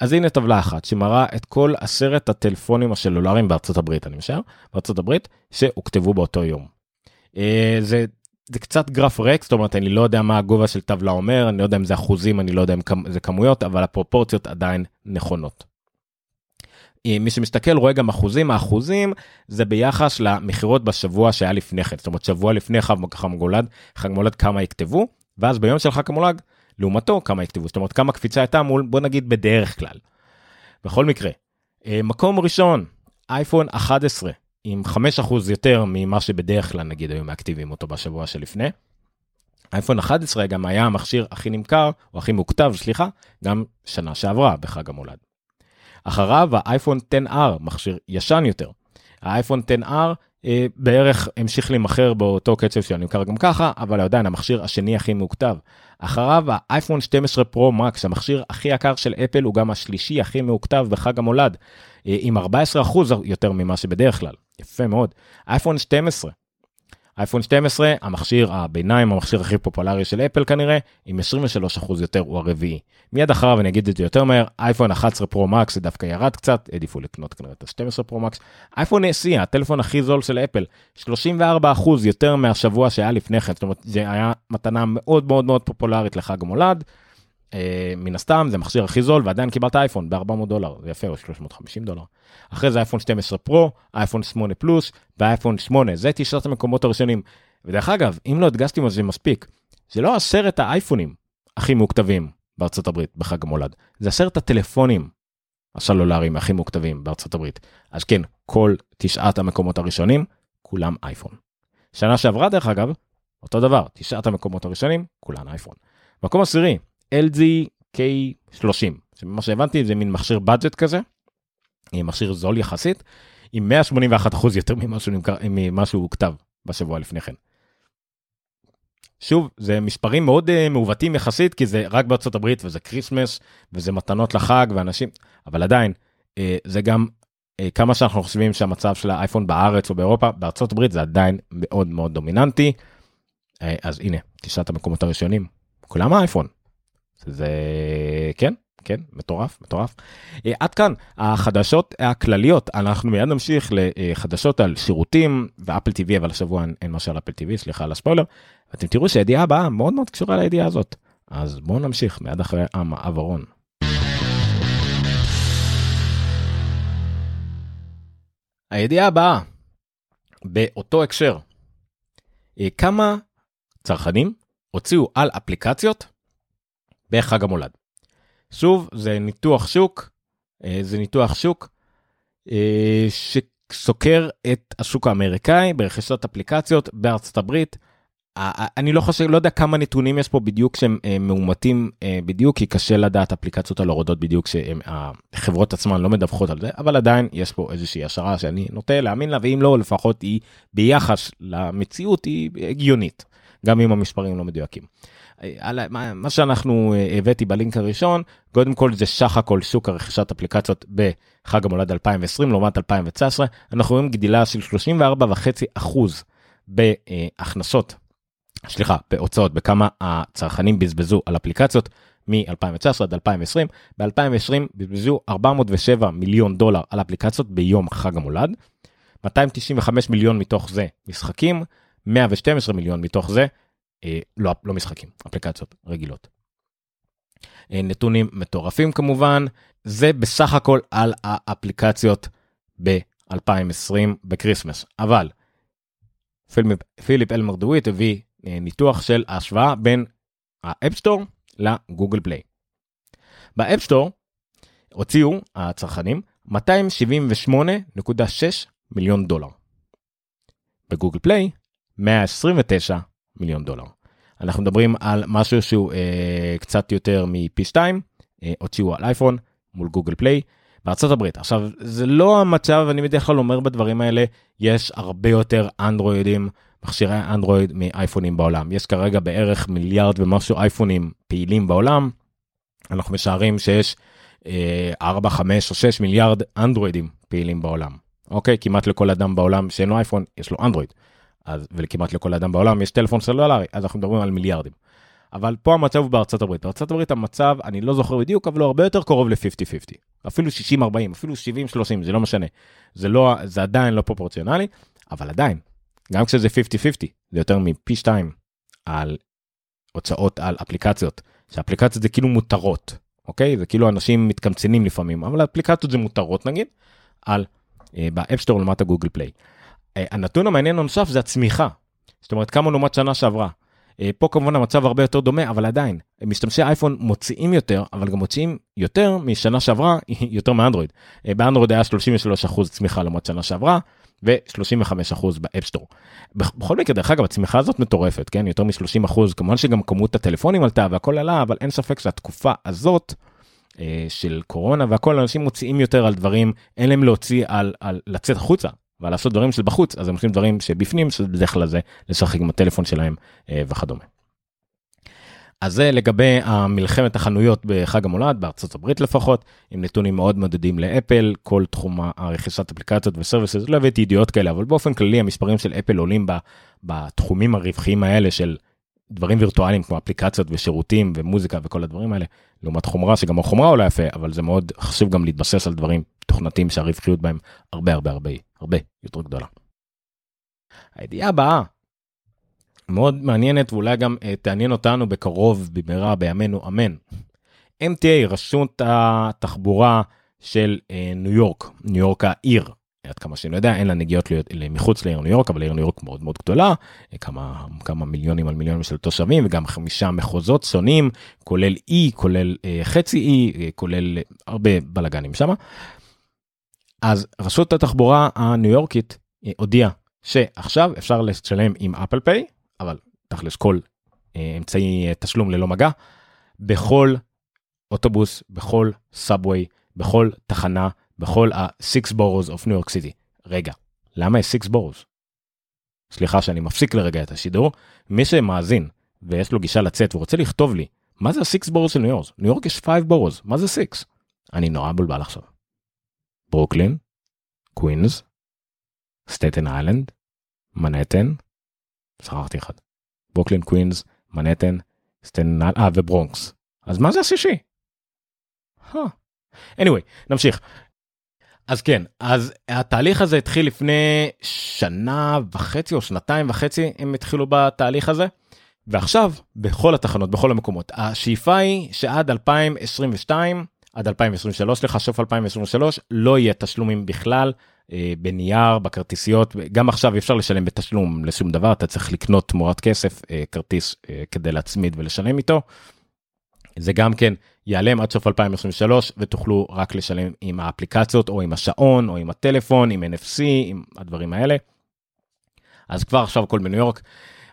אז הנה טבלה אחת שמראה את כל עשרת הטלפונים הסלולריים בארצות הברית, אני משער, בארצות הברית, שהוכתבו באותו יום. אה, זה זה קצת גרף ריק, זאת אומרת אני לא יודע מה הגובה של טבלה אומר, אני לא יודע אם זה אחוזים, אני לא יודע אם זה כמויות, אבל הפרופורציות עדיין נכונות. אה, מי שמסתכל רואה גם אחוזים, האחוזים זה ביחס למכירות בשבוע שהיה לפני כן, זאת אומרת שבוע לפני חג מולד, חג מולד כמה יכתבו, ואז ביום של חג המולד, לעומתו כמה יכתבו, זאת אומרת כמה קפיצה הייתה מול בוא נגיד בדרך כלל. בכל מקרה, אה, מקום ראשון, אייפון 11 עם 5% יותר ממה שבדרך כלל נגיד היו מאקטיבים אותו בשבוע שלפני. אייפון 11 גם היה המכשיר הכי נמכר, או הכי מוכתב, סליחה, גם שנה שעברה בחג המולד. אחריו האייפון 10R, מכשיר ישן יותר. האייפון 10R אה, בערך המשיך להימכר באותו קצב שאני נמכר גם ככה, אבל עדיין המכשיר השני הכי מוכתב. אחריו האייפון 12 פרו מקס, המכשיר הכי יקר של אפל, הוא גם השלישי הכי מוכתב בחג המולד, אה, עם 14% יותר ממה שבדרך כלל. יפה מאוד. אייפון 12, אייפון 12 המכשיר הביניים המכשיר הכי פופולרי של אפל כנראה עם 23% יותר הוא הרביעי. מיד אחריו אני אגיד את זה יותר מהר אייפון 11 פרו מקס זה דווקא ירד קצת העדיפו לקנות כנראה את ה-12 פרו מקס. אייפון SE הטלפון הכי זול של אפל 34% יותר מהשבוע שהיה לפני כן זאת אומרת זה היה מתנה מאוד מאוד מאוד פופולרית לחג המולד. אה, מן הסתם זה מכשיר הכי זול ועדיין קיבלת אייפון ב-400 דולר זה יפה או 350 דולר. אחרי זה אייפון 12 פרו אייפון 8 פלוס ואייפון 8 זה תשעת המקומות הראשונים. ודרך אגב אם לא הדגשתי מה זה מספיק זה לא עשרת האייפונים הכי מוכתבים בארצות הברית בחג המולד זה עשרת הטלפונים הסלולריים הכי מאוקטבים בארצות הברית אז כן כל תשעת המקומות הראשונים כולם אייפון. שנה שעברה דרך אגב אותו דבר תשעת המקומות הראשונים כולן אייפון. מקום עשירי LG K30 שמה שהבנתי זה מין מכשיר budget כזה. מכשיר זול יחסית עם 181 אחוז יותר ממה שאוקטב בשבוע לפני כן. שוב זה מספרים מאוד uh, מעוותים יחסית כי זה רק בארצות הברית וזה כריסמס וזה מתנות לחג ואנשים אבל עדיין uh, זה גם uh, כמה שאנחנו חושבים שהמצב של האייפון בארץ או באירופה בארצות הברית זה עדיין מאוד מאוד דומיננטי. Uh, אז הנה תשעת המקומות הראשונים כולם האייפון זה כן כן מטורף מטורף. אה, עד כאן החדשות הכלליות אנחנו מיד נמשיך לחדשות על שירותים ואפל TV אבל השבוע אין, אין משהו על אפל TV סליחה על הספוילר. אתם תראו שהידיעה הבאה מאוד מאוד קשורה לידיעה הזאת אז בואו נמשיך מיד אחרי המעברון. הידיעה הבאה באותו הקשר אה, כמה צרכנים הוציאו על אפליקציות בחג המולד. שוב, זה ניתוח שוק, אה, זה ניתוח שוק אה, שסוקר את השוק האמריקאי ברכישת אפליקציות בארצות הברית. אני לא חושב, לא יודע כמה נתונים יש פה בדיוק שהם אה, מאומתים בדיוק, כי קשה לדעת אפליקציות על הורדות בדיוק שהחברות עצמן לא מדווחות על זה, אבל עדיין יש פה איזושהי השערה שאני נוטה להאמין לה, ואם לא, לפחות היא ביחס למציאות היא הגיונית, גם אם המספרים לא מדויקים. מה שאנחנו אה, הבאתי בלינק הראשון, קודם כל זה סך הכל שוק הרכישת אפליקציות בחג המולד 2020 לעומת 2019, אנחנו רואים גדילה של 34.5 בהכנסות, סליחה, בהוצאות, בכמה הצרכנים בזבזו על אפליקציות מ-2019 עד 2020. ב-2020 בזבזו 407 מיליון דולר על אפליקציות ביום חג המולד, 295 מיליון מתוך זה משחקים, 112 מיליון מתוך זה לא, לא משחקים, אפליקציות רגילות. אה, נתונים מטורפים כמובן, זה בסך הכל על האפליקציות ב-2020 בקריסמס, אבל פיליפ, פיליפ אלמר-דוויט הביא אה, ניתוח של ההשוואה בין ה App Store ל Google Play. ב App Store הוציאו הצרכנים 278.6 מיליון דולר. ב Google Play 129 מיליון דולר. אנחנו מדברים על משהו שהוא אה, קצת יותר מפי 2, אה, הוציאו על אייפון מול גוגל פליי בארצות הברית. עכשיו זה לא המצב, אני בדרך כלל אומר בדברים האלה, יש הרבה יותר אנדרואידים, מכשירי אנדרואיד מאייפונים בעולם. יש כרגע בערך מיליארד ומשהו אייפונים פעילים בעולם. אנחנו משערים שיש אה, 4, 5 או 6 מיליארד אנדרואידים פעילים בעולם. אוקיי? כמעט לכל אדם בעולם שאין לו אייפון, יש לו אנדרואיד. אז, וכמעט לכל אדם בעולם יש טלפון סלולרי, אז אנחנו מדברים על מיליארדים. אבל פה המצב הוא בארצות הברית. בארצות הברית המצב, אני לא זוכר בדיוק, אבל הוא הרבה יותר קרוב ל-50-50. אפילו 60-40, אפילו 70-30, זה לא משנה. זה, לא, זה עדיין לא פרופורציונלי, אבל עדיין, גם כשזה 50-50 זה יותר מפי 2 על הוצאות על אפליקציות שאפליקציות זה כאילו מותרות אוקיי זה כאילו אנשים מתקמצנים לפעמים אבל אפליקציות זה מותרות נגיד על אה, ב App Store לעומת ה Google Play. אה, הנתון המעניין הנוסף זה הצמיחה. זאת אומרת כמה לעומת שנה שעברה. אה, פה כמובן המצב הרבה יותר דומה אבל עדיין משתמשי אייפון מוציאים יותר אבל גם מוציאים יותר משנה שעברה יותר מאנדרואיד. אה, באנדרואיד היה 33% צמיחה לעומת שנה שעברה ו-35% ב App Store. בכל מקרה דרך אגב הצמיחה הזאת מטורפת כן יותר מ-30% כמובן שגם כמות הטלפונים עלתה והכל עלה אבל אין ספק שהתקופה הזאת של קורונה והכל אנשים מוציאים יותר על דברים אין להם להוציא על, על לצאת החוצה ועל לעשות דברים של בחוץ אז הם עושים דברים שבפנים שבדרך כלל זה לשחק עם הטלפון שלהם אה, וכדומה. אז זה לגבי המלחמת החנויות בחג המולד בארצות הברית לפחות עם נתונים מאוד מדדים לאפל כל תחום הרכישת אפליקציות וסרוויסס לא הבאתי ידיעות כאלה אבל באופן כללי המספרים של אפל עולים בתחומים הרווחיים האלה של דברים וירטואליים כמו אפליקציות ושירותים ומוזיקה וכל הדברים האלה לעומת חומרה שגם החומרה עולה יפה אבל זה מאוד חשוב גם להתבסס על דברים תוכנתיים שהרווחיות בהם הרבה הרבה הרבה הרבה יותר גדולה. הידיעה הבאה מאוד מעניינת ואולי גם uh, תעניין אותנו בקרוב במהרה בימינו אמן. MTA רשות התחבורה של uh, ניו יורק ניו יורק העיר עד כמה שאני יודע אין לה נגיעות מחוץ לעיר ניו יורק אבל עיר ניו יורק מאוד מאוד גדולה כמה כמה מיליונים על מיליונים של תושבים וגם חמישה מחוזות שונים כולל אי כולל uh, חצי אי כולל הרבה בלאגנים שמה. אז רשות התחבורה הניו יורקית הודיעה שעכשיו אפשר לשלם עם אפל פיי אבל תכלס כל אה, אמצעי אה, תשלום ללא מגע בכל אוטובוס בכל סאבווי בכל תחנה בכל ה-6 boroughs of New York City. רגע, למה יש 6 boroughs? סליחה שאני מפסיק לרגע את השידור, מי שמאזין ויש לו גישה לצאת ורוצה לכתוב לי, מה זה ה-6 boroughs של ניו יורק? ניו יורק יש 5 boroughs, מה זה 6? אני נורא מבולבל עכשיו. ברוקלין, קווינס, סטייטן איילנד, מנהטן, שכחתי אחד. ברוקלין קווינס, מנהטן, סטנל, אה וברונקס. אז מה זה השישי? Huh. anyway, נמשיך. אז כן, אז התהליך הזה התחיל לפני שנה וחצי או שנתיים וחצי הם התחילו בתהליך הזה. ועכשיו בכל התחנות בכל המקומות השאיפה היא שעד 2022 עד 2023 סליחה סוף 2023 לא יהיה תשלומים בכלל אה, בנייר בכרטיסיות גם עכשיו אפשר לשלם בתשלום לשום דבר אתה צריך לקנות תמורת כסף אה, כרטיס אה, כדי להצמיד ולשלם איתו. זה גם כן ייעלם עד סוף 2023 ותוכלו רק לשלם עם האפליקציות או עם השעון או עם הטלפון עם NFC עם הדברים האלה. אז כבר עכשיו הכל בניו יורק.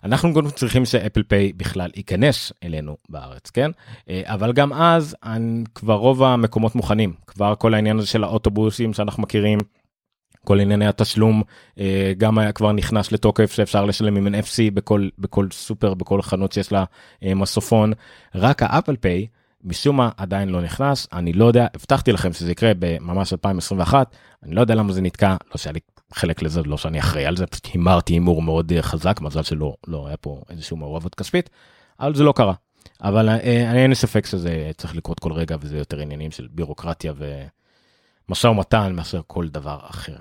אנחנו גם צריכים ש Apple Pay בכלל ייכנס אלינו בארץ כן אבל גם אז כבר רוב המקומות מוכנים כבר כל העניין הזה של האוטובוסים שאנחנו מכירים. כל ענייני התשלום אה, גם היה כבר נכנס לתוקף שאפשר לשלם עם NFC בכל בכל סופר בכל חנות שיש לה אה, מסופון רק ה Apple Pay משום מה עדיין לא נכנס אני לא יודע הבטחתי לכם שזה יקרה בממש 2021 אני לא יודע למה זה נתקע לא שהיה לי חלק לזה לא שאני אחראי על זה פשוט הימרתי הימור מאוד אה, חזק מזל שלא לא היה פה איזשהו מעורבות כספית אבל זה לא קרה אבל אין לי ספק שזה צריך לקרות כל רגע וזה יותר עניינים של בירוקרטיה ומשא ומתן מאשר כל דבר אחר.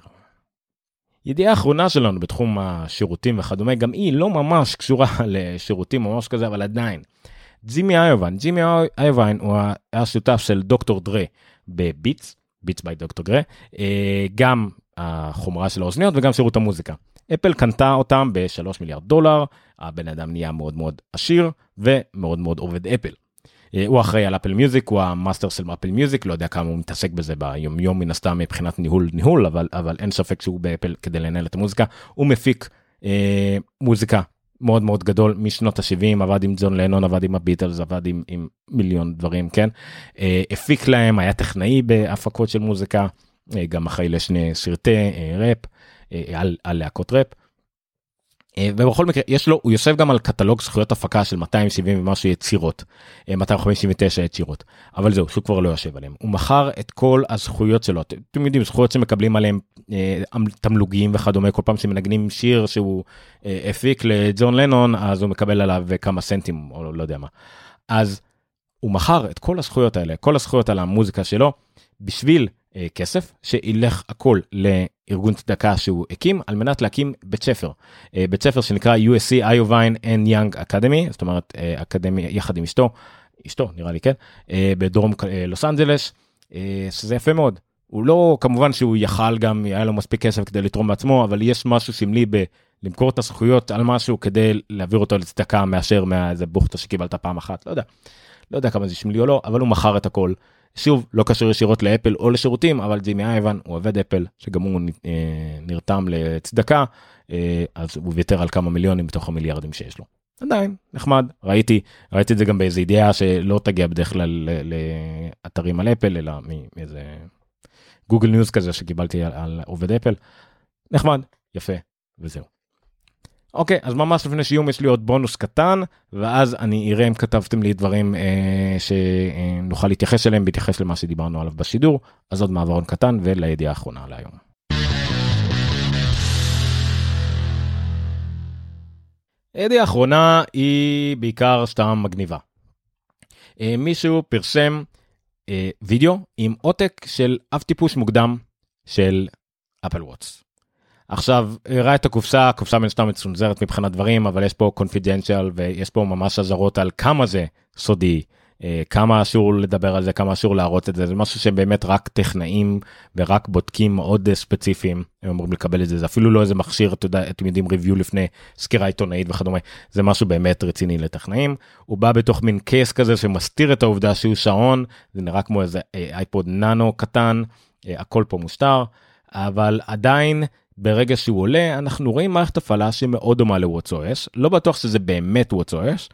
ידיעה אחרונה שלנו בתחום השירותים וכדומה גם היא לא ממש קשורה לשירותים ממש כזה אבל עדיין. ג'ימי איובן ג'ימי איובן הוא היה שותף של דוקטור דרה ב Beats Beats by Dr. Dre גם החומרה של האוזניות וגם שירות המוזיקה. אפל קנתה אותם ב-3 מיליארד דולר הבן אדם נהיה מאוד מאוד עשיר ומאוד מאוד עובד אפל. אה, הוא אחראי על Apple Music הוא המאסטר של Apple Music לא יודע כמה הוא מתעסק בזה ביום יום מן הסתם מבחינת ניהול ניהול אבל אבל אין ספק שהוא באפל כדי לנהל את המוזיקה הוא מפיק אה, מוזיקה מאוד מאוד גדול משנות ה-70 עבד עם ג'ון לנון עבד עם הביטלס עבד עם, עם מיליון דברים כן אה, הפיק להם היה טכנאי בהפקות של מוזיקה אה, גם אחראי לשני סרטי אה, ראפ אה, על, על להקות ראפ. אה, ובכל מקרה יש לו הוא יושב גם על קטלוג זכויות הפקה של 270 ומשהו יצירות 259 אה, יצירות. אבל זהו שהוא כבר לא יושב עליהם. הוא מכר את כל הזכויות שלו. אתם יודעים זכויות שמקבלים עליהם אה, תמלוגים וכדומה כל פעם שמנגנים שיר שהוא הפיק לג'ון לנון אז הוא מקבל עליו כמה סנטים או לא יודע מה. אז הוא מכר את כל הזכויות האלה כל הזכויות על המוזיקה שלו בשביל כסף שילך הכל ארגון צדקה שהוא הקים על מנת להקים בית ספר. בית ספר שנקרא USC Iovine and Young Academy, זאת אומרת אקדמיה יחד עם אשתו, אשתו נראה לי כן, בדרום לוס אנג'לס, שזה יפה מאוד. הוא לא כמובן שהוא יכל גם היה לו מספיק כסף כדי לתרום בעצמו אבל יש משהו סמלי בלמכור את הזכויות על משהו כדי להעביר אותו לצדקה מאשר מאיזה בוכטה שקיבלת פעם אחת לא יודע. לא יודע כמה זה סמלי או לא אבל הוא מכר את הכל. שוב לא קשור ישירות לאפל או לשירותים אבל ג'ימי איובין הוא עובד אפל שגם הוא אה, נרתם לצדקה אה, אז הוא ויתר על כמה מיליונים בתוך המיליארדים שיש לו. עדיין נחמד ראיתי ראיתי את זה גם באיזה ידיעה שלא תגיע בדרך כלל לאתרים על אפל אלא מאיזה Google News כזה שקיבלתי על, על עובד אפל. נחמד, יפה, וזהו. אוקיי, אז ממש לפני שיום יש לי עוד בונוס קטן, ואז אני אראה אם כתבתם לי דברים אה, שנוכל להתייחס אליהם בהתייחס למה שדיברנו עליו בשידור, אז עוד מעברון קטן ולידיעה האחרונה להיום. הידיעה האחרונה היא בעיקר סתם מגניבה. אה, מישהו פרסם אה, וידאו עם עותק של אב טיפוס מוקדם של אפל וואטס. עכשיו הראה את הקופסה הקופסה מן סתם מצונזרת מבחינת דברים אבל יש פה קונפידנציאל ויש פה ממש אזהרות על כמה זה סודי אה, כמה אסור לדבר על זה כמה אסור להראות את זה זה משהו שבאמת רק טכנאים ורק בודקים מאוד ספציפיים הם אמורים לקבל את זה זה אפילו לא איזה מכשיר אתה יודע אתם יודעים ריוויו לפני סקירה עיתונאית וכדומה זה משהו באמת רציני לטכנאים. הוא בא בתוך מין קייס כזה שמסתיר את העובדה שהוא שעון זה נראה כמו איזה אייפוד ננו קטן אה, הכל פה מוסתר אבל עדיין ברגע שהוא עולה אנחנו רואים מערכת הפעלה שמאוד דומה ל-WatchOS לא בטוח שזה באמת WatchOS.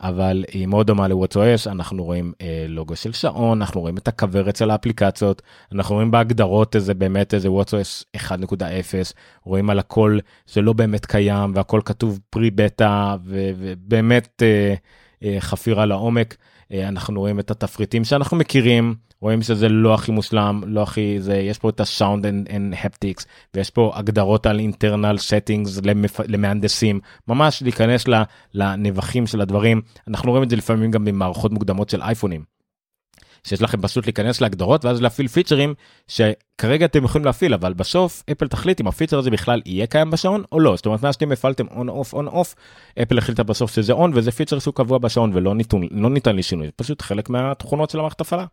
אבל היא מאוד דומה ל-WatchOS, אנחנו רואים אה, לוגו של שעון, אנחנו רואים את הכוורת של האפליקציות, אנחנו רואים בהגדרות איזה באמת איזה WatchOS 1.0, רואים על הכל שלא באמת קיים והכל כתוב פרי בטא ובאמת אה, אה, חפירה לעומק. אה, אנחנו רואים את התפריטים שאנחנו מכירים, רואים שזה לא הכי מושלם, לא הכי זה, יש פה את sound, and haptics, ויש פה הגדרות על internal settings למפ... למהנדסים, ממש להיכנס לנבכים של הדברים, אנחנו רואים את זה לפעמים גם במערכות מוקדמות של אייפונים. שיש לכם פשוט להיכנס להגדרות ואז להפעיל פיצ'רים שכרגע אתם יכולים להפעיל אבל בסוף אפל תחליט אם הפיצ'ר הזה בכלל יהיה קיים בשעון או לא. זאת אומרת מה שאתם הפעלתם on off on off אפל החליטה בסוף שזה on וזה פיצ'ר שהוא קבוע בשעון ולא ניתן, לא ניתן לשינוי פשוט חלק מהתכונות של המערכת הפעלה.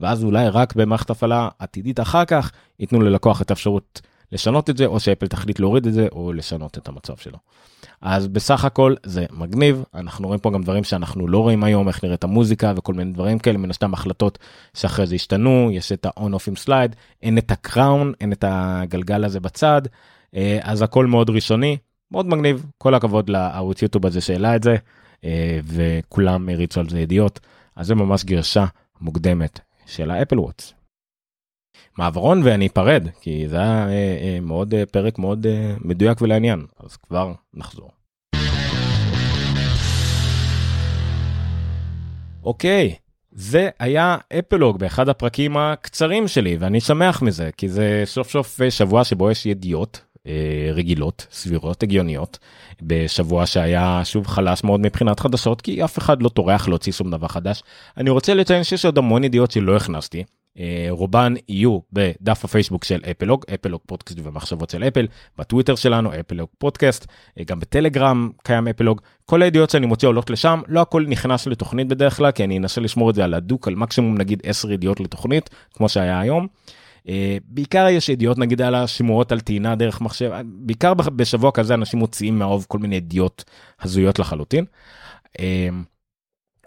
ואז אולי רק במערכת הפעלה עתידית אחר כך ייתנו ללקוח את האפשרות לשנות את זה או שאפל תחליט להוריד את זה או לשנות את המצב שלו. אז בסך הכל זה מגניב. אנחנו רואים פה גם דברים שאנחנו לא רואים היום איך נראית המוזיקה וכל מיני דברים כאלה. מן הסתם החלטות שאחרי זה השתנו יש את ה-on off עם slide אין את ה crown אין את הגלגל הזה בצד. אה, אז הכל מאוד ראשוני מאוד מגניב. כל הכבוד לערוץ יוטיוב הזה שהעלה את זה אה, וכולם הריצו על זה ידיעות. אז זה ממש גרשה מוקדמת של האפל וואטס. מעברון ואני אפרד כי זה היה אה, אה, מאוד אה, פרק מאוד מדויק ולעניין. אז כבר נחזור. אוקיי זה היה אפלוג באחד הפרקים הקצרים שלי ואני שמח מזה כי זה סוף סוף שבוע שבו יש ידיעות רגילות סבירות הגיוניות בשבוע שהיה שוב חלש מאוד מבחינת חדשות כי אף אחד לא טורח להוציא שום דבר חדש. אני רוצה לציין שיש עוד המון ידיעות שלא הכנסתי רובן יהיו בדף הפייסבוק של אפלוג, אפלוג פודקאסט ומחשבות של אפל, בטוויטר שלנו אפלוג פודקאסט, אה, גם בטלגרם קיים אפלוג, כל הידיעות שאני מוציא עולות לשם, לא הכל נכנס לתוכנית בדרך כלל, כי אני אנסה לשמור את זה על הדוק, על מקסימום נגיד 10 ידיעות לתוכנית, כמו שהיה היום. Uh, בעיקר יש ידיעות נגיד על השמועות על טעינה דרך מחשב, בעיקר בשבוע כזה אנשים מוציאים מהאוב כל מיני ידיעות הזויות לחלוטין.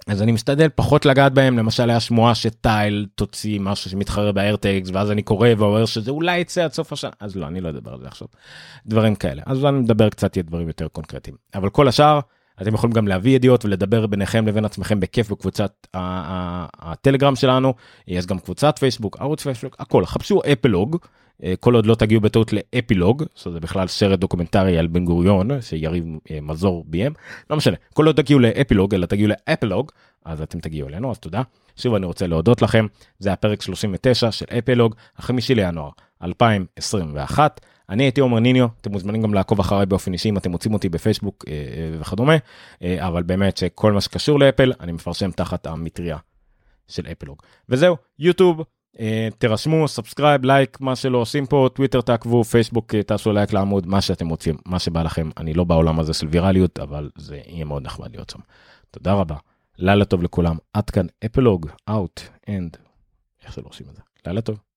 אז אני משתדל פחות לגעת בהם למשל היה שמועה שטייל תוציא משהו שמתחרה באיירטקס ואז אני קורא ואומר שזה אולי יצא עד סוף השנה. אז לא אני לא אדבר על זה עכשיו. דברים כאלה. אז אני מדבר קצת יהיה דברים יותר קונקרטיים. אבל כל השאר אתם יכולים גם להביא ידיעות ולדבר ביניכם לבין עצמכם בכיף בקבוצת הטלגרם שלנו. יש גם קבוצת פייסבוק ערוץ פייסבוק הכל. חפשו אפלוג אה, כל עוד לא תגיעו בטעות לאפילוג שזה בכלל סרט דוקומנטרי על בן גוריון שיריב אה, מוזר ביים. לא משנה כל עוד תגיעו לאפילוג אלא תגיעו לאפלוג אז אתם תגיעו אלינו אז תודה. שוב אני רוצה להודות לכם. זה הפרק 39 של אפלוג החמישי לינואר 2021 אני הייתי עומר ניניו אתם מוזמנים גם לעקוב אחריי באופן אישי אם אתם מוצאים אותי בפייסבוק אה, וכדומה. אבל באמת שכל מה שקשור לאפל אני מפרסם תחת המטריה של אפלוג וזהו יוטיוב תירשמו subscribe like מה שלא עושים פה טוויטר תעקבו פייסבוק תעשו לייק לעמוד מה שאתם רוצים מה שבא לכם. אני לא בעולם הזה של ויראליות אבל זה יהיה מאוד נחמד להיות שם. תודה רבה. לילה טוב לכולם. עד כאן אפלוג out and איך שלא עושים את זה. לילה טוב.